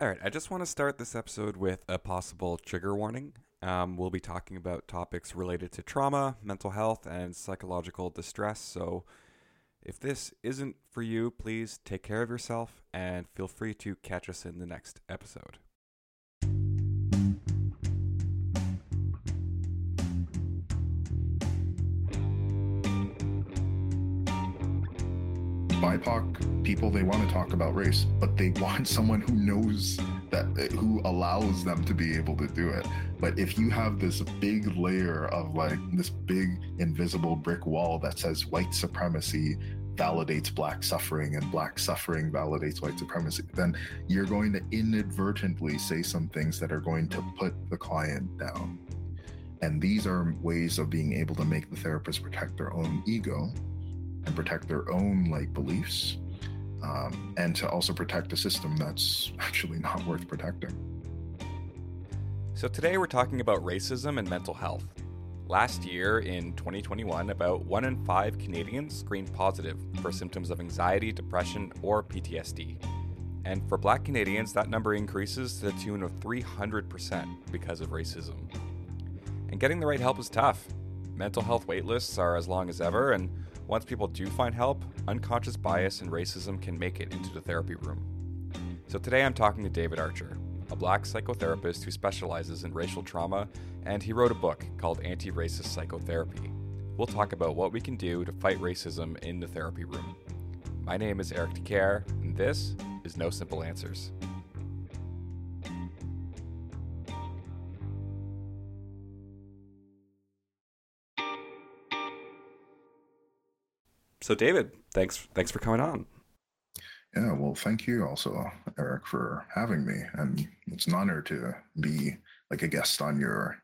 All right, I just want to start this episode with a possible trigger warning. Um, we'll be talking about topics related to trauma, mental health, and psychological distress. So, if this isn't for you, please take care of yourself and feel free to catch us in the next episode. BIPOC people they want to talk about race, but they want someone who knows that who allows them to be able to do it. But if you have this big layer of like this big invisible brick wall that says white supremacy validates black suffering and black suffering validates white supremacy, then you're going to inadvertently say some things that are going to put the client down. And these are ways of being able to make the therapist protect their own ego and protect their own like beliefs um, and to also protect a system that's actually not worth protecting. So, today we're talking about racism and mental health. Last year, in 2021, about one in five Canadians screened positive for symptoms of anxiety, depression, or PTSD. And for black Canadians, that number increases to the tune of 300% because of racism. And getting the right help is tough. Mental health waitlists are as long as ever, and once people do find help, unconscious bias and racism can make it into the therapy room. So today I'm talking to David Archer, a black psychotherapist who specializes in racial trauma, and he wrote a book called Anti Racist Psychotherapy. We'll talk about what we can do to fight racism in the therapy room. My name is Eric Dicaire, and this is No Simple Answers. So, David, thanks thanks for coming on. Yeah, well, thank you also, Eric, for having me, and it's an honor to be like a guest on your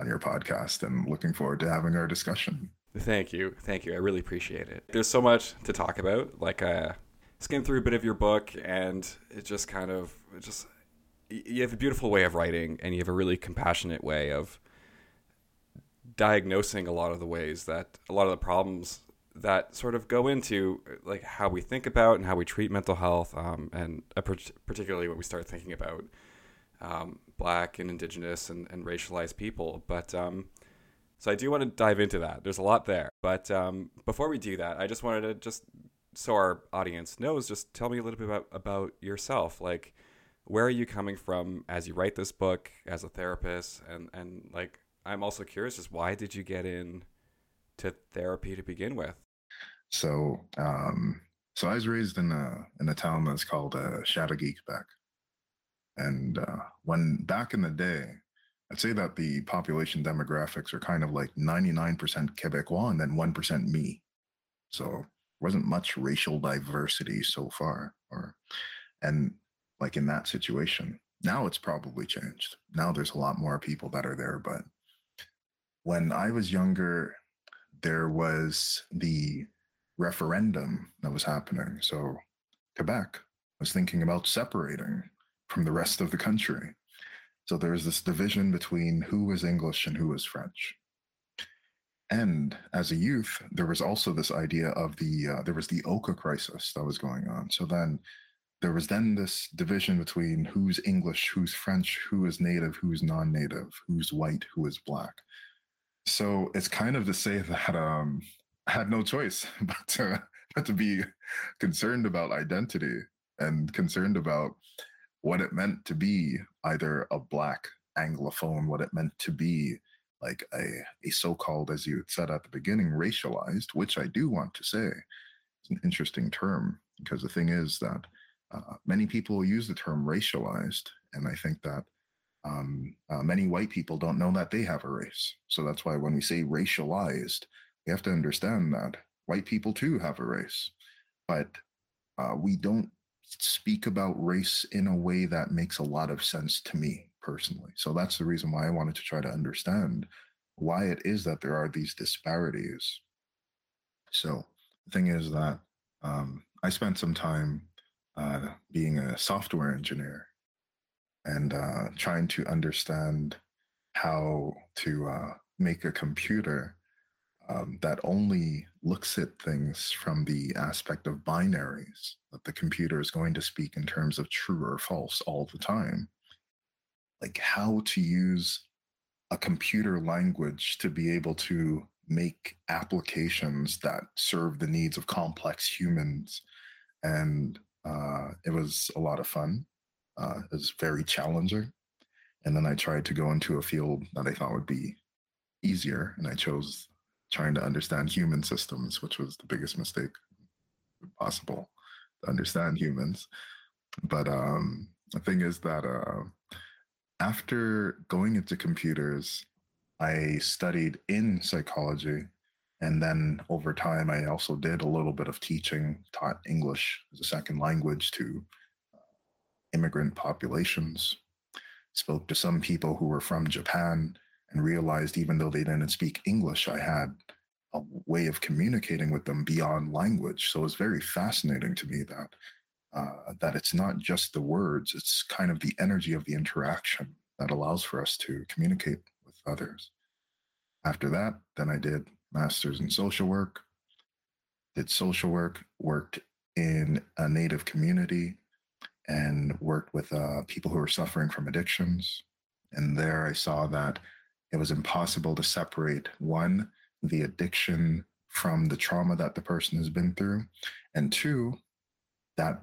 on your podcast, and looking forward to having our discussion. Thank you, thank you. I really appreciate it. There's so much to talk about. Like, I uh, skimmed through a bit of your book, and it just kind of it just you have a beautiful way of writing, and you have a really compassionate way of diagnosing a lot of the ways that a lot of the problems that sort of go into like how we think about and how we treat mental health, um, and particularly when we start thinking about um, Black and Indigenous and, and racialized people. But um, so I do want to dive into that. There's a lot there, but um, before we do that, I just wanted to just so our audience knows, just tell me a little bit about about yourself, like where are you coming from as you write this book as a therapist, and and like I'm also curious, just why did you get in to therapy to begin with? So, um, so I was raised in a in a town that's called uh, Chateauguay, Quebec, and uh, when back in the day, I'd say that the population demographics are kind of like 99% Quebecois and then 1% me. So wasn't much racial diversity so far, or and like in that situation. Now it's probably changed. Now there's a lot more people that are there, but when I was younger, there was the referendum that was happening. So Quebec was thinking about separating from the rest of the country. So there was this division between who was English and who was French. And as a youth, there was also this idea of the uh, there was the Oka crisis that was going on. So then there was then this division between who's English, who's French, who is native, who's non-native, who's white, who is black. So it's kind of to say that um, had no choice but to, but to be concerned about identity and concerned about what it meant to be either a black anglophone, what it meant to be like a, a so-called, as you said at the beginning, racialized, which I do want to say is an interesting term because the thing is that uh, many people use the term racialized, and I think that um, uh, many white people don't know that they have a race. So that's why when we say racialized, we have to understand that white people too have a race, but uh, we don't speak about race in a way that makes a lot of sense to me personally. So that's the reason why I wanted to try to understand why it is that there are these disparities. So the thing is that um, I spent some time uh, being a software engineer and uh, trying to understand how to uh, make a computer um, that only looks at things from the aspect of binaries, that the computer is going to speak in terms of true or false all the time. Like how to use a computer language to be able to make applications that serve the needs of complex humans. And uh, it was a lot of fun. Uh, it was very challenging. And then I tried to go into a field that I thought would be easier, and I chose trying to understand human systems, which was the biggest mistake possible to understand humans. But um, the thing is that uh, after going into computers, I studied in psychology. And then over time, I also did a little bit of teaching, taught English as a second language to uh, immigrant populations, spoke to some people who were from Japan, and realized even though they didn't speak English, I had a way of communicating with them beyond language. So it was very fascinating to me that uh, that it's not just the words; it's kind of the energy of the interaction that allows for us to communicate with others. After that, then I did masters in social work. Did social work, worked in a native community, and worked with uh, people who were suffering from addictions. And there I saw that it was impossible to separate one, the addiction from the trauma that the person has been through, and two, that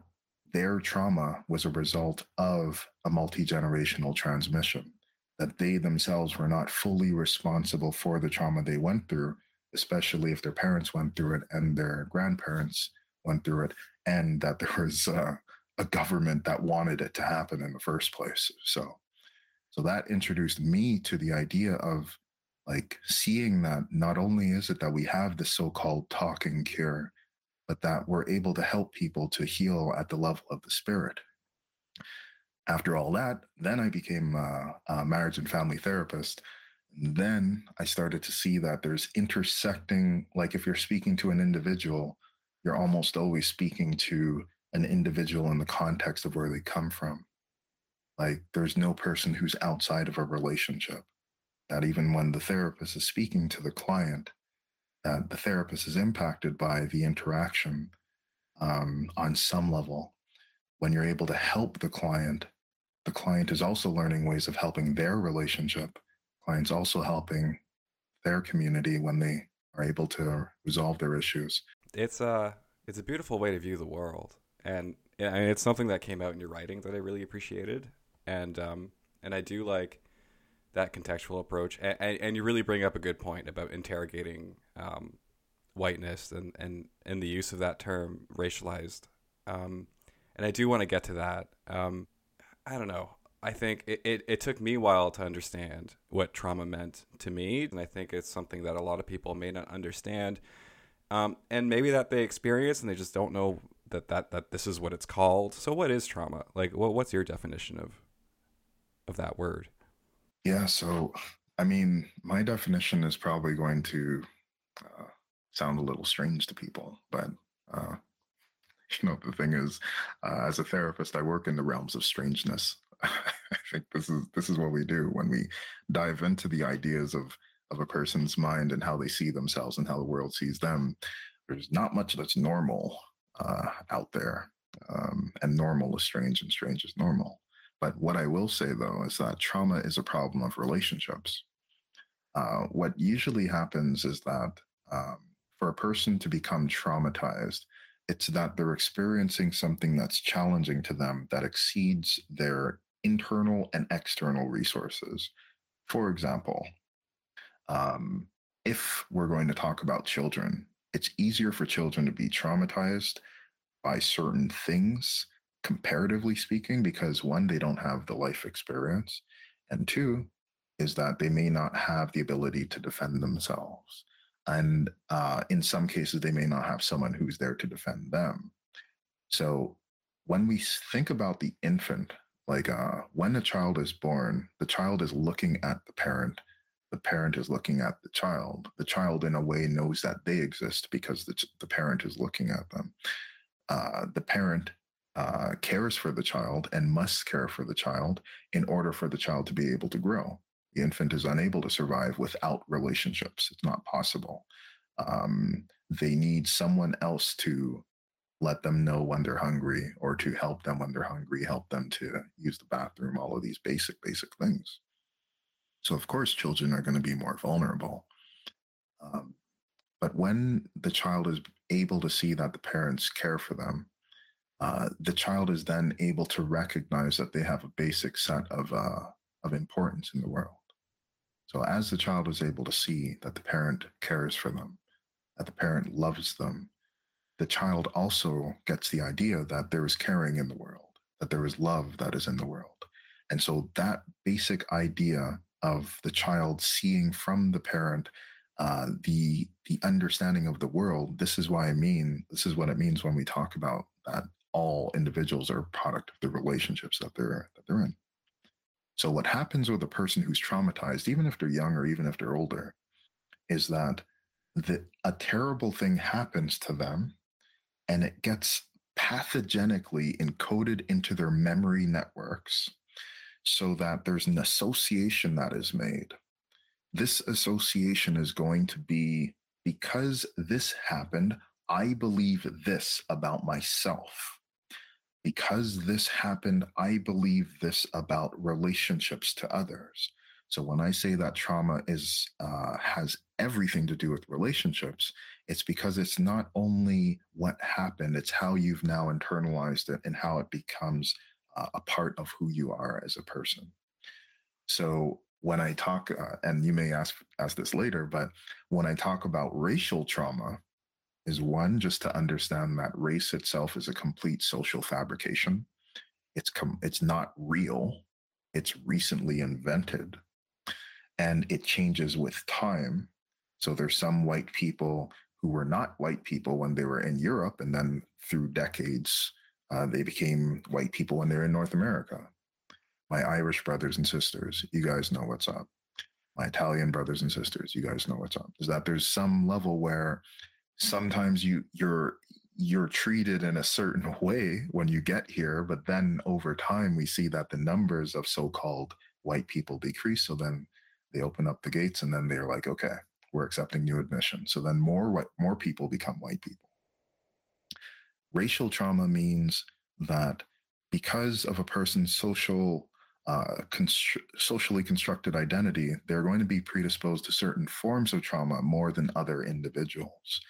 their trauma was a result of a multi generational transmission, that they themselves were not fully responsible for the trauma they went through, especially if their parents went through it and their grandparents went through it, and that there was uh, a government that wanted it to happen in the first place. So, so that introduced me to the idea of like seeing that not only is it that we have the so-called talking cure, but that we're able to help people to heal at the level of the spirit. After all that, then I became a, a marriage and family therapist. And then I started to see that there's intersecting, like if you're speaking to an individual, you're almost always speaking to an individual in the context of where they come from. Like there's no person who's outside of a relationship. That even when the therapist is speaking to the client, that the therapist is impacted by the interaction um, on some level. When you're able to help the client, the client is also learning ways of helping their relationship. Clients also helping their community when they are able to resolve their issues. It's a it's a beautiful way to view the world, and, and it's something that came out in your writing that I really appreciated, and um, and I do like that contextual approach. And, and, you really bring up a good point about interrogating um, whiteness and, and, and the use of that term racialized. Um, and I do want to get to that. Um, I don't know. I think it, it, it, took me a while to understand what trauma meant to me. And I think it's something that a lot of people may not understand. Um, and maybe that they experience and they just don't know that, that, that this is what it's called. So what is trauma? Like, what, what's your definition of, of that word? Yeah. So, I mean, my definition is probably going to uh, sound a little strange to people, but uh, you know, the thing is, uh, as a therapist, I work in the realms of strangeness. I think this is this is what we do when we dive into the ideas of of a person's mind and how they see themselves and how the world sees them. There's not much that's normal uh, out there, um, and normal is strange, and strange is normal. But what I will say though is that trauma is a problem of relationships. Uh, what usually happens is that um, for a person to become traumatized, it's that they're experiencing something that's challenging to them that exceeds their internal and external resources. For example, um, if we're going to talk about children, it's easier for children to be traumatized by certain things comparatively speaking, because one, they don't have the life experience, and two, is that they may not have the ability to defend themselves. And uh, in some cases, they may not have someone who's there to defend them. So when we think about the infant, like uh, when a child is born, the child is looking at the parent. The parent is looking at the child. The child, in a way, knows that they exist because the, the parent is looking at them. Uh, the parent uh, cares for the child and must care for the child in order for the child to be able to grow. The infant is unable to survive without relationships. It's not possible. Um, they need someone else to let them know when they're hungry or to help them when they're hungry, help them to use the bathroom, all of these basic, basic things. So, of course, children are going to be more vulnerable. Um, but when the child is able to see that the parents care for them, uh, the child is then able to recognize that they have a basic set of uh, of importance in the world. So as the child is able to see that the parent cares for them, that the parent loves them, the child also gets the idea that there is caring in the world, that there is love that is in the world. And so that basic idea of the child seeing from the parent uh, the the understanding of the world. This is why I mean this is what it means when we talk about that all individuals are a product of the relationships that they're that they're in. So what happens with a person who's traumatized, even if they're young or even if they're older, is that the, a terrible thing happens to them and it gets pathogenically encoded into their memory networks so that there's an association that is made. This association is going to be because this happened, I believe this about myself. Because this happened, I believe this about relationships to others. So when I say that trauma is uh, has everything to do with relationships, it's because it's not only what happened; it's how you've now internalized it and how it becomes uh, a part of who you are as a person. So when I talk, uh, and you may ask ask this later, but when I talk about racial trauma, is one just to understand that race itself is a complete social fabrication. It's com- it's not real. It's recently invented, and it changes with time. So there's some white people who were not white people when they were in Europe, and then through decades uh, they became white people when they're in North America. My Irish brothers and sisters, you guys know what's up. My Italian brothers and sisters, you guys know what's up. Is that there's some level where sometimes you you're you're treated in a certain way when you get here, but then over time we see that the numbers of so-called white people decrease. So then they open up the gates and then they're like, okay, we're accepting new admission. So then more white more people become white people. Racial trauma means that because of a person's social uh, constr- socially constructed identity, they're going to be predisposed to certain forms of trauma more than other individuals.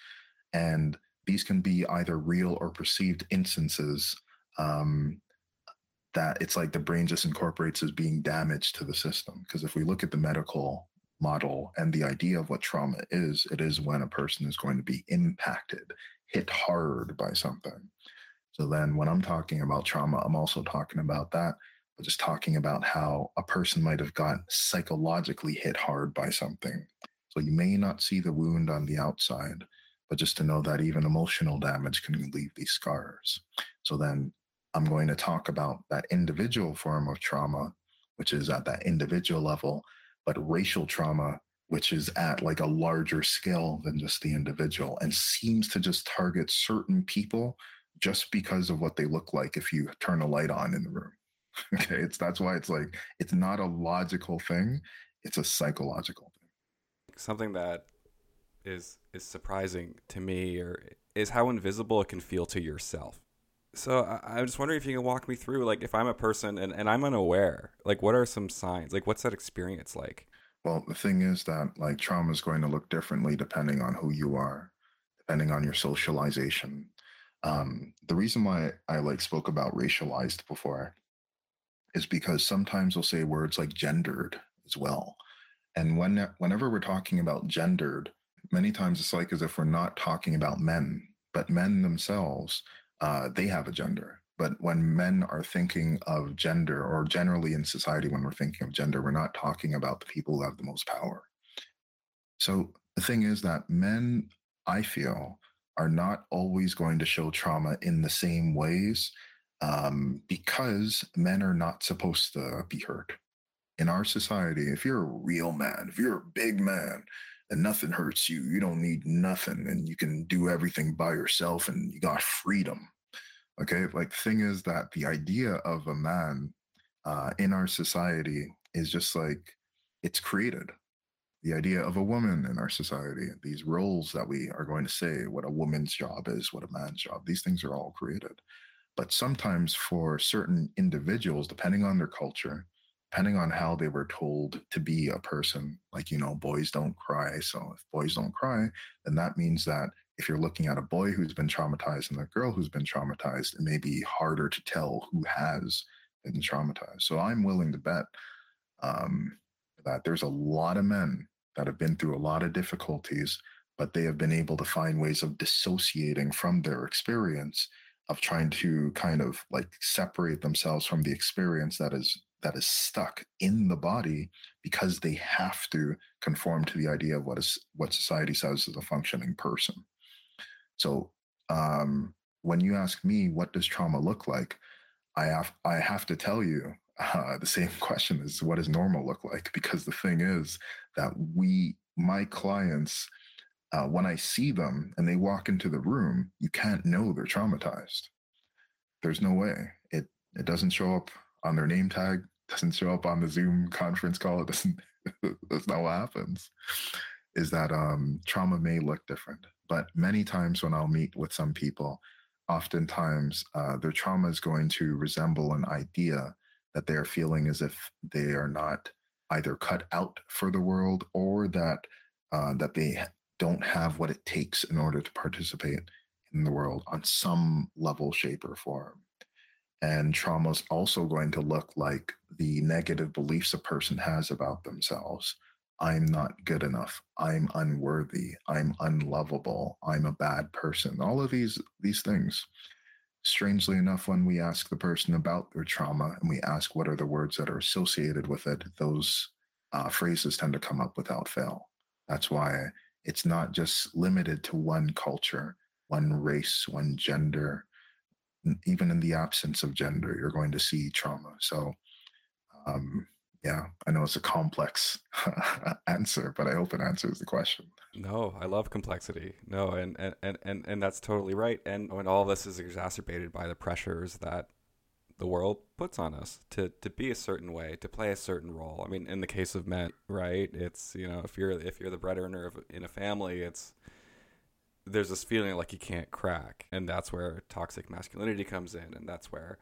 And these can be either real or perceived instances um, that it's like the brain just incorporates as being damaged to the system. Because if we look at the medical model and the idea of what trauma is, it is when a person is going to be impacted hit hard by something. So then when I'm talking about trauma, I'm also talking about that, but just talking about how a person might have got psychologically hit hard by something. So you may not see the wound on the outside, but just to know that even emotional damage can leave these scars. So then I'm going to talk about that individual form of trauma, which is at that individual level, but racial trauma which is at like a larger scale than just the individual and seems to just target certain people just because of what they look like if you turn a light on in the room. okay, it's that's why it's like it's not a logical thing, it's a psychological thing. Something that is is surprising to me or is how invisible it can feel to yourself. So I, I'm just wondering if you can walk me through like if I'm a person and, and I'm unaware, like what are some signs? Like what's that experience like? Well, the thing is that like trauma is going to look differently depending on who you are, depending on your socialization. Um, the reason why I like spoke about racialized before is because sometimes we'll say words like gendered as well. And when whenever we're talking about gendered, many times it's like as if we're not talking about men, but men themselves, uh, they have a gender. But when men are thinking of gender, or generally in society, when we're thinking of gender, we're not talking about the people who have the most power. So the thing is that men, I feel, are not always going to show trauma in the same ways um, because men are not supposed to be hurt. In our society, if you're a real man, if you're a big man, and nothing hurts you, you don't need nothing, and you can do everything by yourself, and you got freedom. Okay, like the thing is that the idea of a man uh, in our society is just like it's created. the idea of a woman in our society, these roles that we are going to say, what a woman's job is, what a man's job, these things are all created. But sometimes for certain individuals, depending on their culture, depending on how they were told to be a person, like, you know, boys don't cry. So if boys don't cry, then that means that if you're looking at a boy who's been traumatized and a girl who's been traumatized, it may be harder to tell who has been traumatized. So I'm willing to bet um, that there's a lot of men that have been through a lot of difficulties, but they have been able to find ways of dissociating from their experience of trying to kind of like separate themselves from the experience that is that is stuck in the body because they have to conform to the idea of what is what society says is a functioning person so um, when you ask me what does trauma look like i have i have to tell you uh, the same question is what does normal look like because the thing is that we my clients uh, when I see them and they walk into the room, you can't know they're traumatized. There's no way. It it doesn't show up on their name tag, doesn't show up on the Zoom conference call. It doesn't. that's not what happens. Is that um, trauma may look different, but many times when I'll meet with some people, oftentimes uh, their trauma is going to resemble an idea that they are feeling as if they are not either cut out for the world or that uh, that they don't have what it takes in order to participate in the world on some level, shape, or form. And trauma is also going to look like the negative beliefs a person has about themselves. I'm not good enough. I'm unworthy. I'm unlovable. I'm a bad person. All of these these things. Strangely enough, when we ask the person about their trauma and we ask what are the words that are associated with it, those uh, phrases tend to come up without fail. That's why it's not just limited to one culture, one race, one gender. Even in the absence of gender, you're going to see trauma. So, um, yeah, I know it's a complex answer, but I hope it answers the question. No, I love complexity. No, and and and and that's totally right. And when all this is exacerbated by the pressures that the world puts on us to to be a certain way, to play a certain role. I mean, in the case of men, right? It's you know if you're if you're the breadwinner of, in a family, it's there's this feeling like you can't crack, and that's where toxic masculinity comes in, and that's where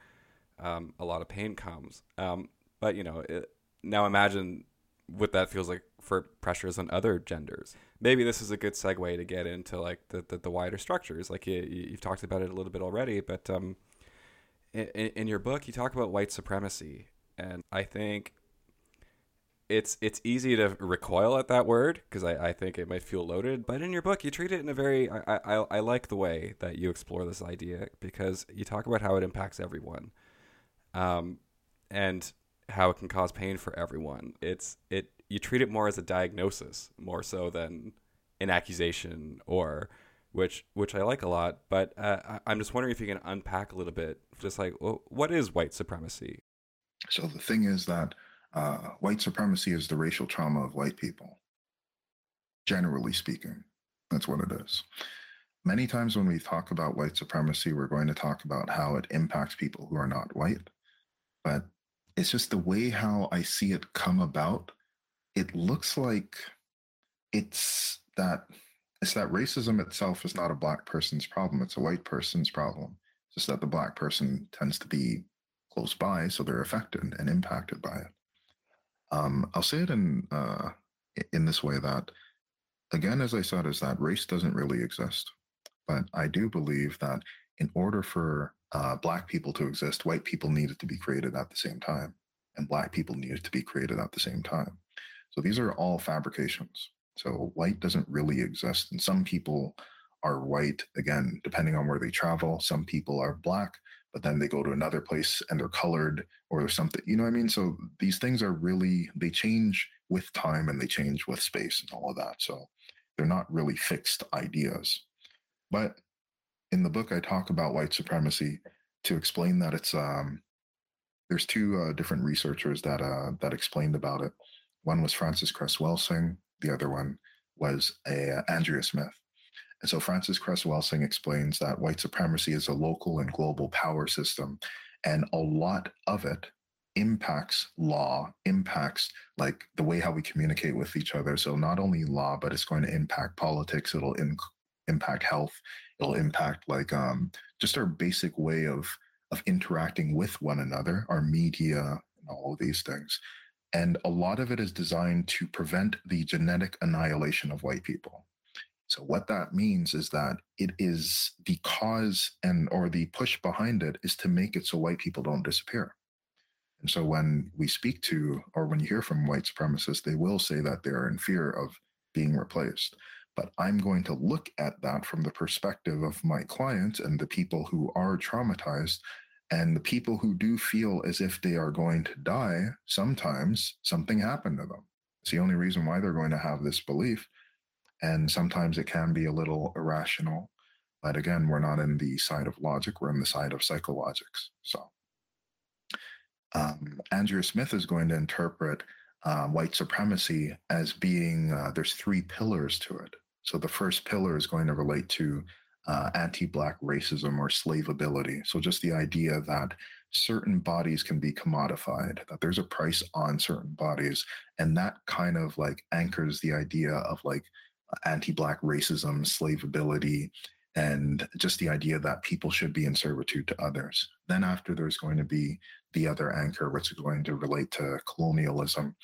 um, a lot of pain comes. Um, but you know, it, now imagine what that feels like for pressures on other genders. Maybe this is a good segue to get into like the the, the wider structures. Like you, you've talked about it a little bit already, but um, in, in your book you talk about white supremacy and i think it's it's easy to recoil at that word because I, I think it might feel loaded but in your book you treat it in a very I, I, I like the way that you explore this idea because you talk about how it impacts everyone um, and how it can cause pain for everyone it's it you treat it more as a diagnosis more so than an accusation or which which I like a lot. But uh, I'm just wondering if you can unpack a little bit, just like well, what is white supremacy? So the thing is that uh, white supremacy is the racial trauma of white people. Generally speaking, that's what it is. Many times when we talk about white supremacy, we're going to talk about how it impacts people who are not white. But it's just the way how I see it come about. It looks like it's that it's that racism itself is not a black person's problem it's a white person's problem it's just that the black person tends to be close by so they're affected and impacted by it um, i'll say it in uh, in this way that again as i said is that race doesn't really exist but i do believe that in order for uh, black people to exist white people needed to be created at the same time and black people needed to be created at the same time so these are all fabrications so white doesn't really exist. And some people are white, again, depending on where they travel. Some people are black, but then they go to another place and they're colored or something. You know what I mean? So these things are really, they change with time and they change with space and all of that. So they're not really fixed ideas. But in the book, I talk about white supremacy to explain that it's, um, there's two uh, different researchers that uh, that explained about it. One was Frances Cress Welsing, the other one was a, uh, Andrea Smith. And so Frances Cress Welsing explains that white supremacy is a local and global power system, and a lot of it impacts law, impacts like the way how we communicate with each other. So not only law, but it's going to impact politics. It'll in, impact health. It'll impact like um, just our basic way of of interacting with one another, our media, and all of these things. And a lot of it is designed to prevent the genetic annihilation of white people. So what that means is that it is the cause and or the push behind it is to make it so white people don't disappear. And so when we speak to or when you hear from white supremacists, they will say that they're in fear of being replaced. But I'm going to look at that from the perspective of my clients and the people who are traumatized and the people who do feel as if they are going to die. Sometimes something happened to them. It's the only reason why they're going to have this belief. And sometimes it can be a little irrational. But again, we're not in the side of logic, we're in the side of psychologics. So, um, Smith is going to interpret uh, white supremacy as being uh, there's three pillars to it. So, the first pillar is going to relate to uh, anti Black racism or slaveability. So, just the idea that certain bodies can be commodified, that there's a price on certain bodies. And that kind of like anchors the idea of like anti-black racism, slaveability, and just the idea that people should be in servitude to others. Then after there's going to be the other anchor, which is going to relate to colonialism.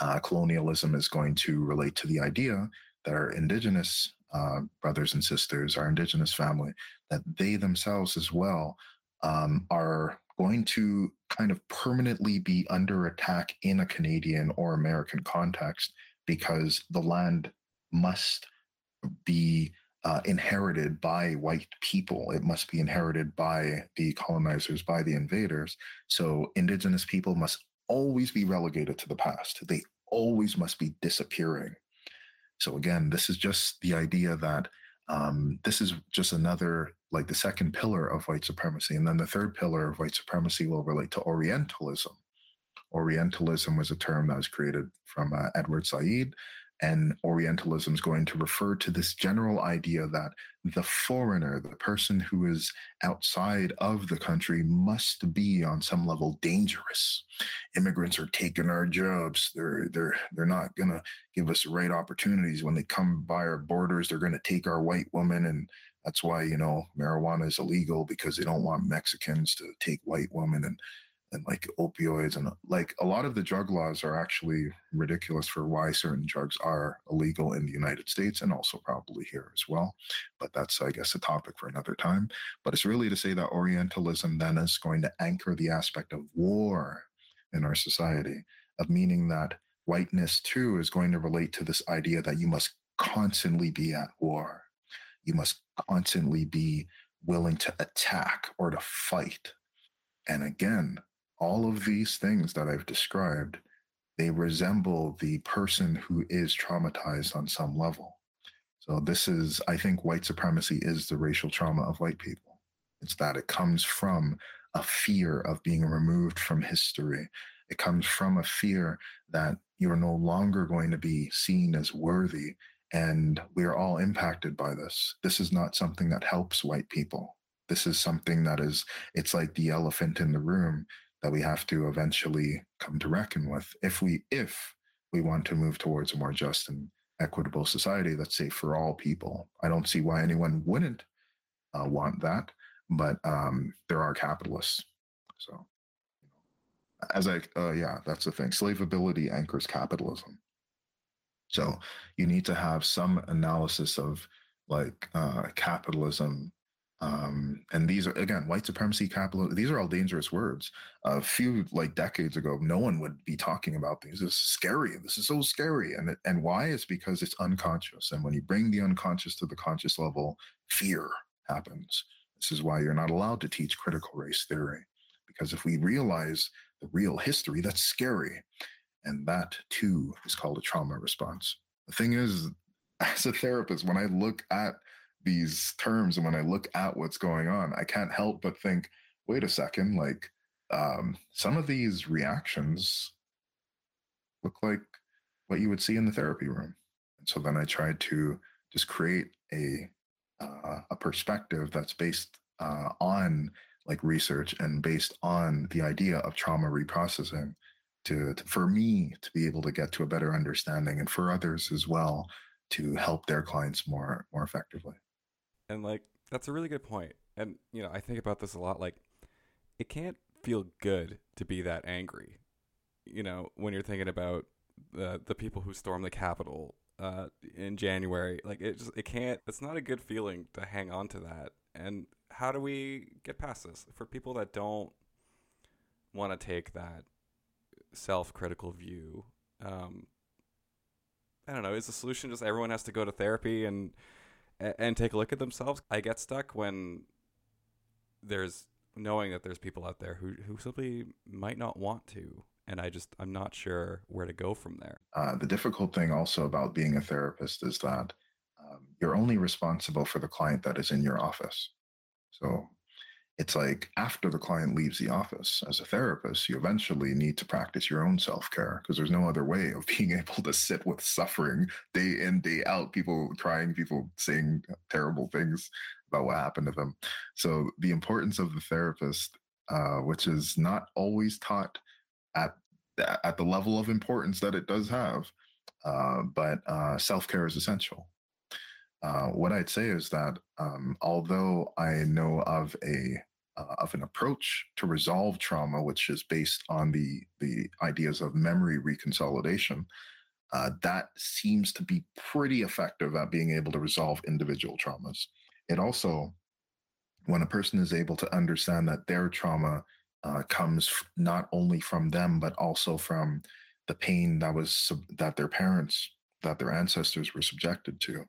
Uh, colonialism is going to relate to the idea that our indigenous uh, brothers and sisters, our indigenous family, that they themselves as well um, are going to kind of permanently be under attack in a Canadian or American context because the land must be uh, inherited by white people. It must be inherited by the colonizers, by the invaders. So indigenous people must always be relegated to the past. They always must be disappearing. So again, this is just the idea that um, this is just another, like the second pillar of white supremacy. And then the third pillar of white supremacy will relate to Orientalism. Orientalism was a term that was created from uh, Edward Said and Orientalism is going to refer to this general idea that the foreigner, the person who is outside of the country, must be on some level dangerous. Immigrants are taking our jobs. They're they're they're not gonna give us the right opportunities when they come by our borders. They're gonna take our white women, and that's why you know marijuana is illegal because they don't want Mexicans to take white women and and like opioids and like a lot of the drug laws are actually ridiculous for why certain drugs are illegal in the United States and also probably here as well. But that's, I guess, a topic for another time. But it's really to say that Orientalism then is going to anchor the aspect of war in our society, of meaning that whiteness too is going to relate to this idea that you must constantly be at war. You must constantly be willing to attack or to fight. And again, all of these things that I've described, they resemble the person who is traumatized on some level. So this is, I think white supremacy is the racial trauma of white people. It's that it comes from a fear of being removed from history. It comes from a fear that you're no longer going to be seen as worthy. And we're all impacted by this. This is not something that helps white people. This is something that is, it's like the elephant in the room that we have to eventually come to reckon with if we if we want to move towards a more just and equitable society that's safe for all people. I don't see why anyone wouldn't uh, want that, but um, there are capitalists. So, you know, as I, uh, yeah, that's the thing. Slaveability anchors capitalism. So you need to have some analysis of like uh, capitalism um, and these are again white supremacy capital these are all dangerous words. A few like decades ago no one would be talking about these. This is scary. This is so scary. And and why? Is because it's unconscious. And when you bring the unconscious to the conscious level fear happens. This is why you're not allowed to teach critical race theory. Because if we realize the real history that's scary. And that too is called a trauma response. The thing is as a therapist when i look at these terms and when I look at what's going on, I can't help but think, wait a second, like um, some of these reactions look like what you would see in the therapy room. And so then I tried to just create a uh, a perspective that's based uh, on like research and based on the idea of trauma reprocessing to, to, for me to be able to get to a better understanding and for others as well to help their clients more more effectively and like that's a really good point. And you know i think about this a lot like it can't feel good to be that angry you know when you're thinking about the the people who stormed the capitol uh, in january. Like it just it can't it's not a good feeling to hang on to that. And how do we get past this? For people that don't want to take that self-critical view um, i don't know is the solution just everyone has to go to therapy and and take a look at themselves i get stuck when there's knowing that there's people out there who, who simply might not want to and i just i'm not sure where to go from there. Uh, the difficult thing also about being a therapist is that um, you're only responsible for the client that is in your office. So it's like after the client leaves the office as a therapist, you eventually need to practice your own self care because there's no other way of being able to sit with suffering day in, day out, people crying, people saying terrible things about what happened to them. So the importance of the therapist, uh, which is not always taught at at the level of importance that it does have, uh, but uh, self care is essential. Uh, what I'd say is that um, although I know of a uh, of an approach to resolve trauma, which is based on the the ideas of memory reconsolidation, uh, that seems to be pretty effective at being able to resolve individual traumas. It also, when a person is able to understand that their trauma uh, comes not only from them but also from the pain that was sub- that their parents that their ancestors were subjected to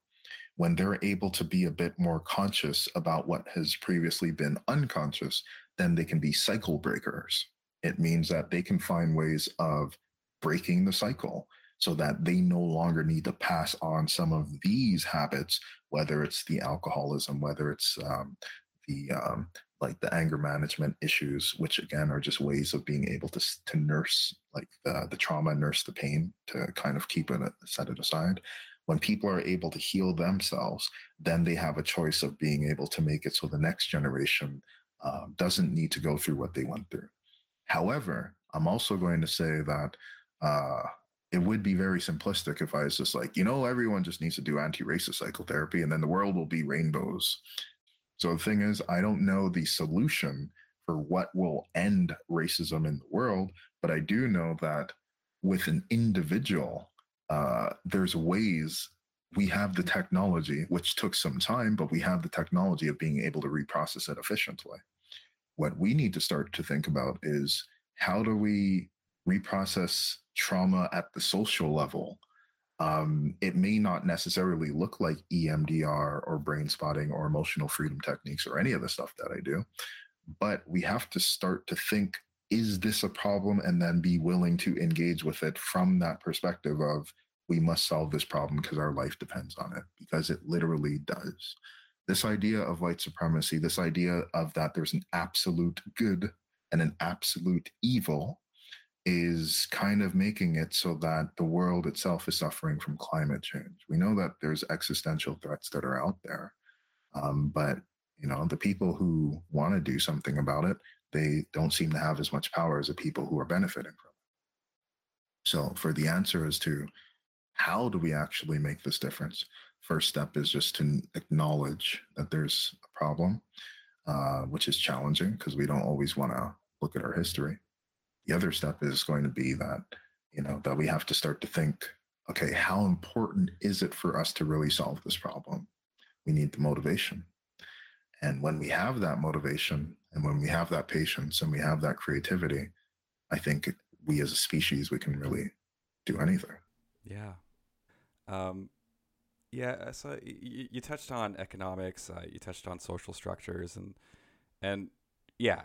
when they're able to be a bit more conscious about what has previously been unconscious, then they can be cycle breakers. It means that they can find ways of breaking the cycle so that they no longer need to pass on some of these habits, whether it's the alcoholism, whether it's um, the um, like the anger management issues, which again are just ways of being able to to nurse like the, the trauma, nurse the pain to kind of keep it set it aside when people are able to heal themselves, then they have a choice of being able to make it so the next generation uh, doesn't need to go through what they went through. However, I'm also going to say that uh, it would be very simplistic if I was just like, you know, everyone just needs to do anti racist psychotherapy and then the world will be rainbows. So the thing is, I don't know the solution for what will end racism in the world, but I do know that with an individual uh, there's ways we have the technology, which took some time, but we have the technology of being able to reprocess it efficiently. What we need to start to think about is how do we reprocess trauma at the social level? Um, it may not necessarily look like EMDR or brain spotting or emotional freedom techniques or any of the stuff that I do, but we have to start to think is this a problem? And then be willing to engage with it from that perspective of we must solve this problem because our life depends on it because it literally does. This idea of white supremacy this idea of that there's an absolute good and an absolute evil is kind of making it so that the world itself is suffering from climate change. We know that there's existential threats that are out there um, but you know the people who want to do something about it they don't seem to have as much power as the people who are benefiting from it. So, for the answer as to how do we actually make this difference, first step is just to acknowledge that there's a problem, uh, which is challenging because we don't always want to look at our history. The other step is going to be that, you know, that we have to start to think, okay, how important is it for us to really solve this problem? We need the motivation. And when we have that motivation and when we have that patience and we have that creativity, I think we as a species, we can really do anything. Yeah. Um, yeah. So you, you touched on economics, uh, you touched on social structures and, and yeah.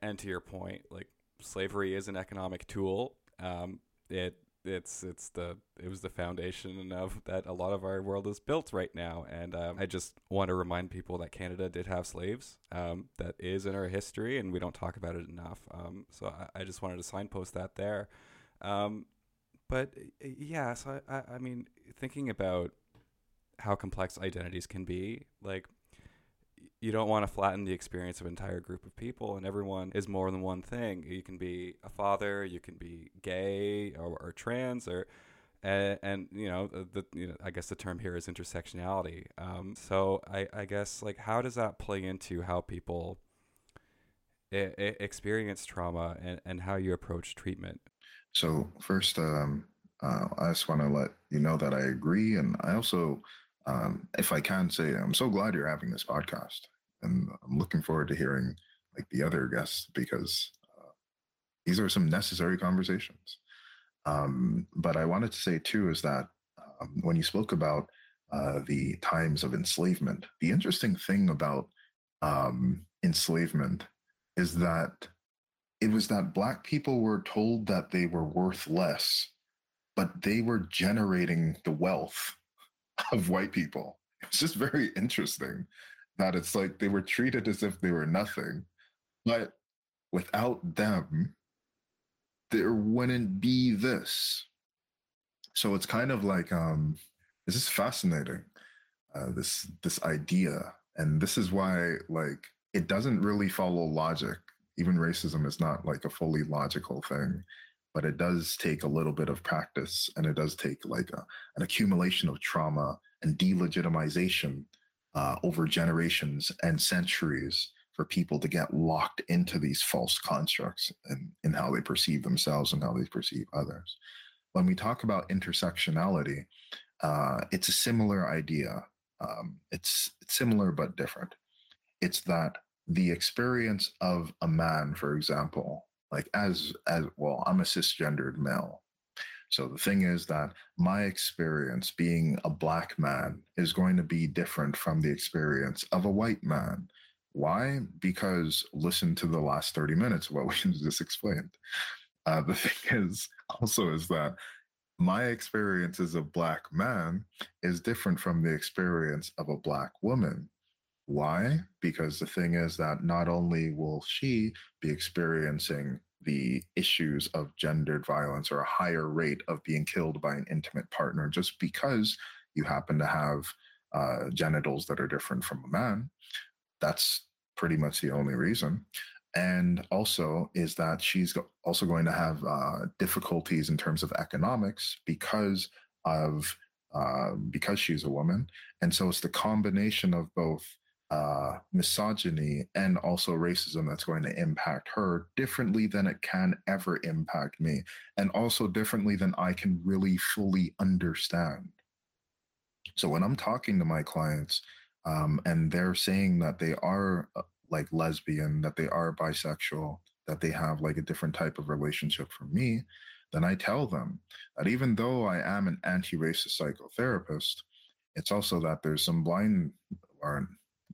And to your point, like slavery is an economic tool. Um, it it's it's the it was the foundation of that a lot of our world is built right now. And um, i just want to remind people that canada did have slaves um, that is in our history and we don't talk about it enough. Um, so I, I, just wanted to signpost that there. Um, but yeah so I, I mean thinking about how complex identities can be like you don't want to flatten the experience of an entire group of people and everyone is more than one thing you can be a father you can be gay or, or trans or and, and, you know the you know I guess the term here is intersectionality. Um, so I, I guess like how does that play into how people I- I experience trauma and, and how you approach treatment? So first, um, uh, I just want to let you know that I agree, and I also, um, if I can say, I'm so glad you're having this podcast, and I'm looking forward to hearing like the other guests because uh, these are some necessary conversations. Um, but I wanted to say too is that um, when you spoke about uh, the times of enslavement, the interesting thing about um, enslavement is that it was that Black people were told that they were worth less, but they were generating the wealth of white people. It's just very interesting that it's like they were treated as if they were nothing, but without them, there wouldn't be this. So it's kind of like um, this is fascinating. Uh, this this idea, and this is why like it doesn't really follow logic. Even racism is not like a fully logical thing, but it does take a little bit of practice, and it does take like a, an accumulation of trauma and delegitimization uh, over generations and centuries for people to get locked into these false constructs and in how they perceive themselves and how they perceive others. When we talk about intersectionality, uh, it's a similar idea. Um, it's, it's similar but different. It's that the experience of a man, for example, like as as well, I'm a cisgendered male. So the thing is that my experience being a black man is going to be different from the experience of a white man why? Because listen to the last 30 minutes of what we just explained. Uh, the thing is also is that my experience as a black man is different from the experience of a black woman. Why? Because the thing is that not only will she be experiencing the issues of gendered violence or a higher rate of being killed by an intimate partner just because you happen to have uh, genitals that are different from a man, that's pretty much the only reason. And also, is that she's also going to have uh, difficulties in terms of economics because of uh, because she's a woman, and so it's the combination of both uh, misogyny and also racism that's going to impact her differently than it can ever impact me, and also differently than I can really fully understand. So when I'm talking to my clients, um, and they're saying that they are uh, like lesbian, that they are bisexual, that they have like a different type of relationship from me, then I tell them that even though I am an anti-racist psychotherapist, it's also that there's some blind or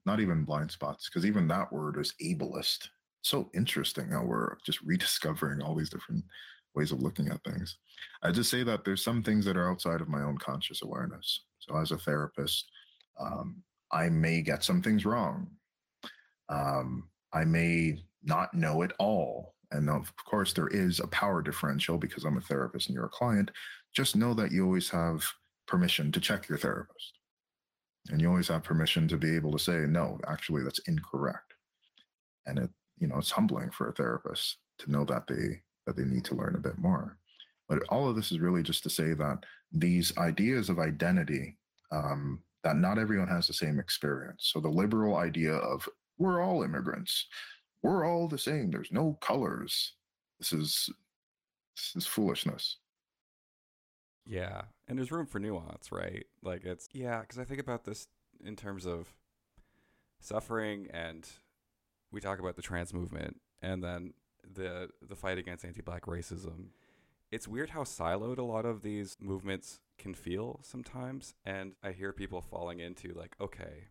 not even blind spots, because even that word is ableist. So interesting how we're just rediscovering all these different ways of looking at things. I just say that there's some things that are outside of my own conscious awareness. So as a therapist, um, I may get some things wrong. Um, I may not know it all. And of course, there is a power differential because I'm a therapist and you're a client. Just know that you always have permission to check your therapist. And you always have permission to be able to say, no, actually, that's incorrect. And it, you know, it's humbling for a therapist to know that they that they need to learn a bit more. But all of this is really just to say that these ideas of identity um, that not everyone has the same experience. So the liberal idea of we're all immigrants, we're all the same. There's no colors. This is this is foolishness. Yeah, and there's room for nuance, right? Like it's yeah, because I think about this in terms of suffering, and we talk about the trans movement, and then the the fight against anti-black racism. It's weird how siloed a lot of these movements can feel sometimes. And I hear people falling into like, okay,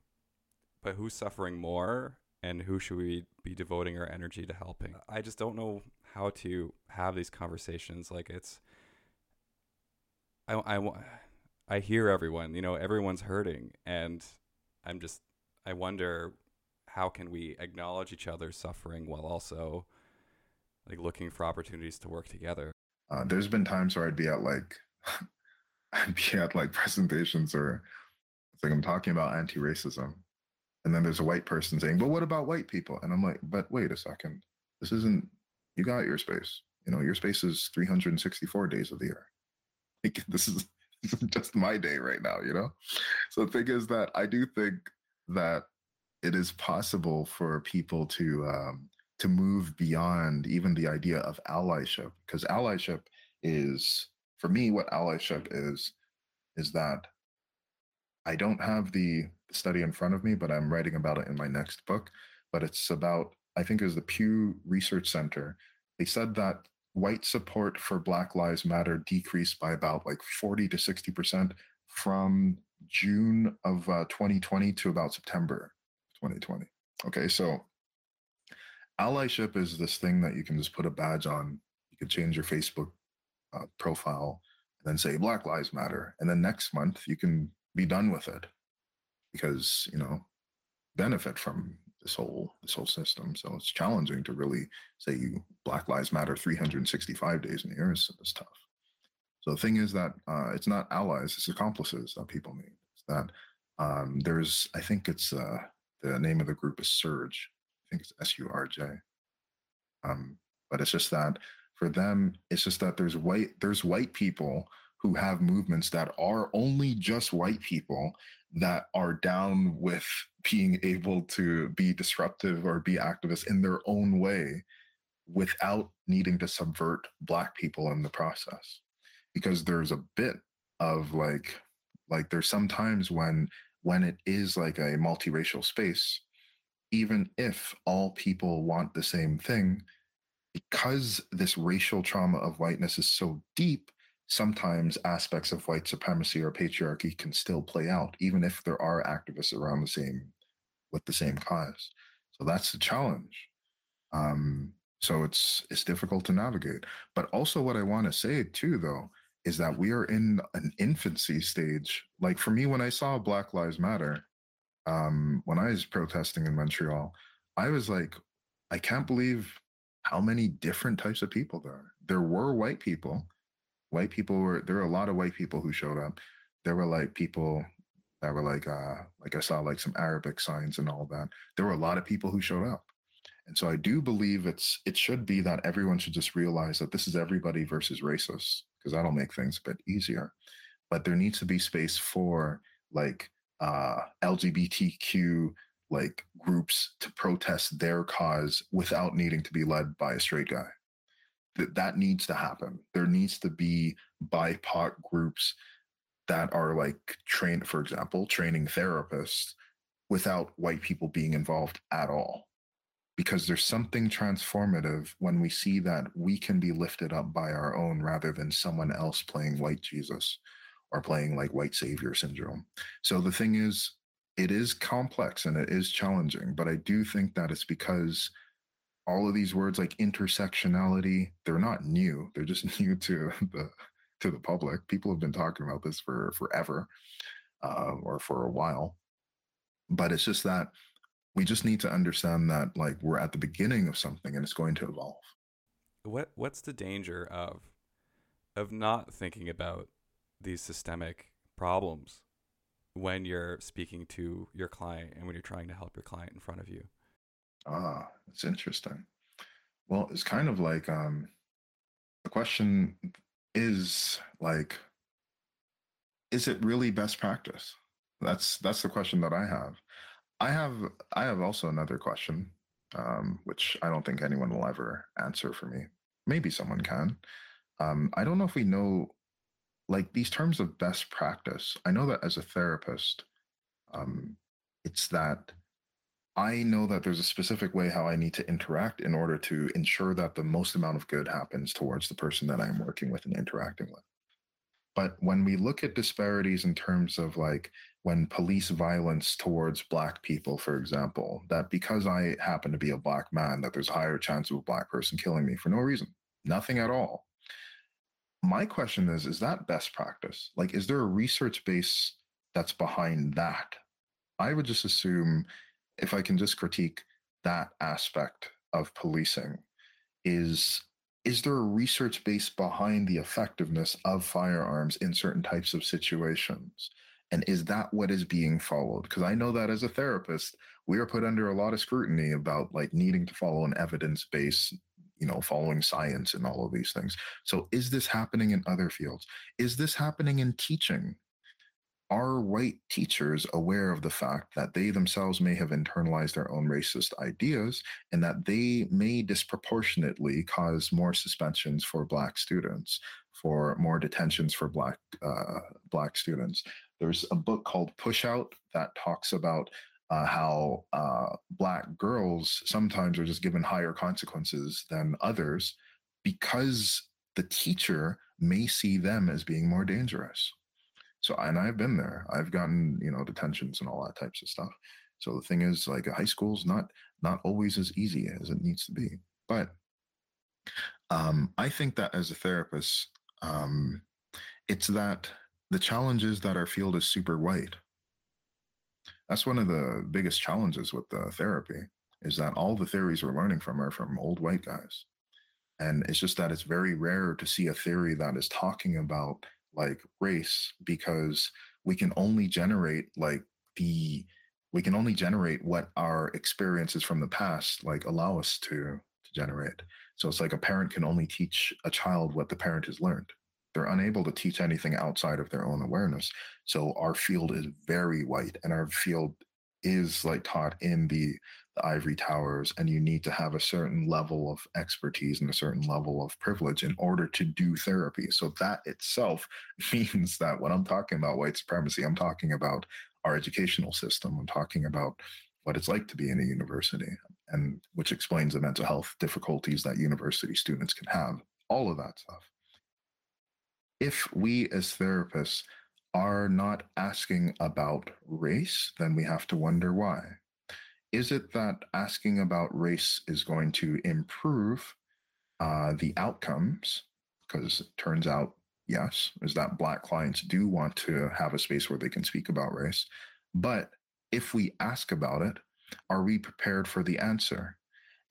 but who's suffering more and who should we be devoting our energy to helping? I just don't know how to have these conversations. Like it's, I, I, I hear everyone, you know, everyone's hurting. And I'm just, I wonder how can we acknowledge each other's suffering while also like looking for opportunities to work together. Uh, there's been times where I'd be at like I'd be at like presentations or it's like I'm talking about anti-racism. And then there's a white person saying, but what about white people? And I'm like, but wait a second. This isn't, you got your space. You know, your space is 364 days of the year. Like, this is just my day right now, you know? So the thing is that I do think that it is possible for people to um, to move beyond even the idea of allyship because allyship is for me what allyship is is that i don't have the study in front of me but i'm writing about it in my next book but it's about i think it was the pew research center they said that white support for black lives matter decreased by about like 40 to 60 percent from june of uh, 2020 to about september 2020 okay so allyship is this thing that you can just put a badge on. You can change your Facebook uh, profile and then say Black Lives Matter, and then next month you can be done with it because you know benefit from this whole this whole system. So it's challenging to really say you Black Lives Matter 365 days in a year is, is tough. So the thing is that uh, it's not allies, it's accomplices that people need. It's that um, there's, I think it's uh, the name of the group is SURJ, I think it's S U R J. Um, but it's just that for them, it's just that there's white there's white people who have movements that are only just white people that are down with being able to be disruptive or be activists in their own way without needing to subvert black people in the process. Because there's a bit of like like there's sometimes when when it is like a multiracial space even if all people want the same thing, because this racial trauma of whiteness is so deep, sometimes aspects of white supremacy or patriarchy can still play out, even if there are activists around the same with the same cause. So that's the challenge. Um, so it's it's difficult to navigate. But also, what I want to say too, though, is that we are in an infancy stage. Like for me, when I saw Black Lives Matter, um, when I was protesting in Montreal, I was like, I can't believe how many different types of people there are. There were white people. White people were there were a lot of white people who showed up. There were like people that were like uh like I saw like some Arabic signs and all that. There were a lot of people who showed up. And so I do believe it's it should be that everyone should just realize that this is everybody versus racists, because that'll make things a bit easier. But there needs to be space for like uh, LGBTQ like groups to protest their cause without needing to be led by a straight guy. That that needs to happen. There needs to be BIPOC groups that are like trained, for example, training therapists without white people being involved at all. Because there's something transformative when we see that we can be lifted up by our own rather than someone else playing white Jesus or playing like white savior syndrome. So the thing is, it is complex and it is challenging, but I do think that it's because all of these words like intersectionality, they're not new. They're just new to the to the public. People have been talking about this for forever uh, or for a while. But it's just that we just need to understand that like we're at the beginning of something and it's going to evolve. What what's the danger of of not thinking about these systemic problems when you're speaking to your client and when you're trying to help your client in front of you. Ah, that's interesting. Well, it's kind of like um, the question is like, is it really best practice? That's that's the question that I have. I have I have also another question, um, which I don't think anyone will ever answer for me. Maybe someone can. Um, I don't know if we know like these terms of best practice, I know that as a therapist, um, it's that I know that there's a specific way how I need to interact in order to ensure that the most amount of good happens towards the person that I'm working with and interacting with. But when we look at disparities in terms of like when police violence towards Black people, for example, that because I happen to be a Black man, that there's a higher chance of a Black person killing me for no reason, nothing at all. My question is is that best practice? Like is there a research base that's behind that? I would just assume if i can just critique that aspect of policing is is there a research base behind the effectiveness of firearms in certain types of situations And is that what is being followed? Because I know that as a therapist, we are put under a lot of scrutiny about like needing to follow an evidence base, you know, following science and all of these things. So is this happening in other fields? Is this happening in teaching? Are white teachers aware of the fact that they themselves may have internalized their own racist ideas and that they may disproportionately cause more suspensions for Black students, for more detentions for Black uh, Black students? There's a book called Pushout that talks about uh, how uh, Black girls sometimes are just given higher consequences than others because the teacher may see them as being more dangerous. So, and I've been there. I've gotten, you know, detentions and all that types of stuff. So the thing is, like, high school's not not always as easy as it needs to be. But um, I think that as a therapist, um, it's that the challenge is that our field is super white. That's one of the biggest challenges with the therapy is that all the theories we're learning from are from old white guys. And it's just that it's very rare to see a theory that is talking about like race because we can only generate like the we can only generate what our experiences from the past like allow us to to generate. So it's like a parent can only teach a child what the parent has learned. They're unable to teach anything outside of their own awareness. So our field is very white and our field is like taught in the the ivory towers and you need to have a certain level of expertise and a certain level of privilege in order to do therapy. So that itself means that when i'm talking about white supremacy i'm talking about our educational system i'm talking about what it's like to be in a university and which explains the mental health difficulties that university students can have all of that stuff. If we as therapists are not asking about race then we have to wonder why is it that asking about race is going to improve uh, the outcomes? Because it turns out, yes, is that Black clients do want to have a space where they can speak about race. But if we ask about it, are we prepared for the answer?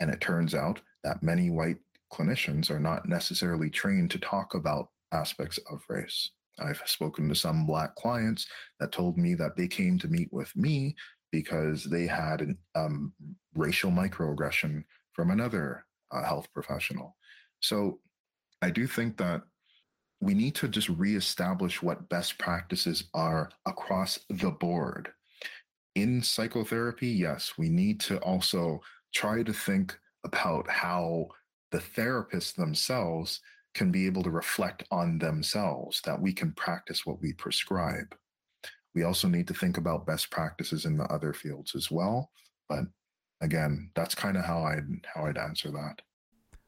And it turns out that many white clinicians are not necessarily trained to talk about aspects of race. I've spoken to some Black clients that told me that they came to meet with me because they had an um, racial microaggression from another uh, health professional. So I do think that we need to just reestablish what best practices are across the board. In psychotherapy, yes, we need to also try to think about how the therapists themselves can be able to reflect on themselves, that we can practice what we prescribe. We also need to think about best practices in the other fields as well. But again, that's kind of how I'd how I'd answer that.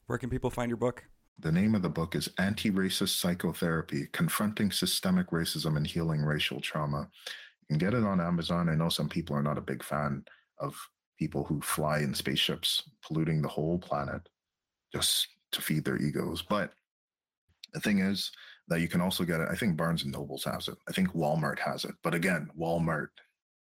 Where can people find your book? The name of the book is Anti-Racist Psychotherapy: Confronting Systemic Racism and Healing Racial Trauma. You can get it on Amazon. I know some people are not a big fan of people who fly in spaceships polluting the whole planet just to feed their egos, but the thing is, that you can also get it. I think Barnes and Nobles has it. I think Walmart has it. But again, Walmart,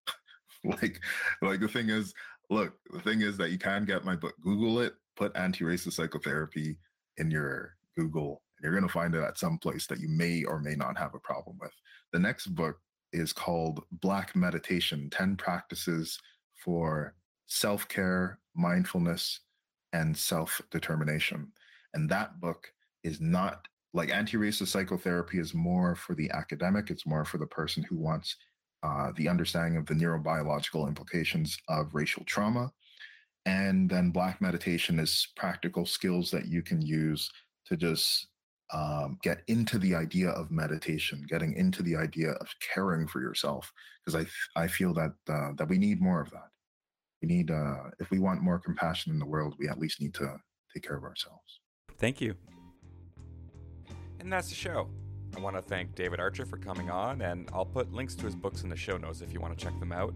like, like the thing is, look, the thing is that you can get my book. Google it, put anti-racist psychotherapy in your Google, and you're going to find it at some place that you may or may not have a problem with. The next book is called Black Meditation 10 Practices for Self Care, Mindfulness, and Self Determination. And that book is not like anti-racist psychotherapy is more for the academic it's more for the person who wants uh, the understanding of the neurobiological implications of racial trauma and then black meditation is practical skills that you can use to just um, get into the idea of meditation getting into the idea of caring for yourself because i i feel that uh, that we need more of that. We need uh, if we want more compassion in the world we at least need to take care of ourselves. Thank you and that's the show. I want to thank David Archer for coming on, and I'll put links to his books in the show notes if you want to check them out.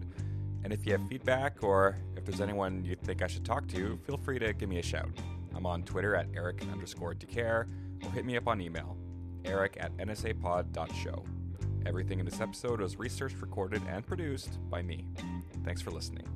And if you have feedback or if there's anyone you think I should talk to, feel free to give me a shout. I'm on Twitter at Eric underscore Dicaire, or hit me up on email, eric at nsapod.show. Everything in this episode was researched, recorded, and produced by me. Thanks for listening.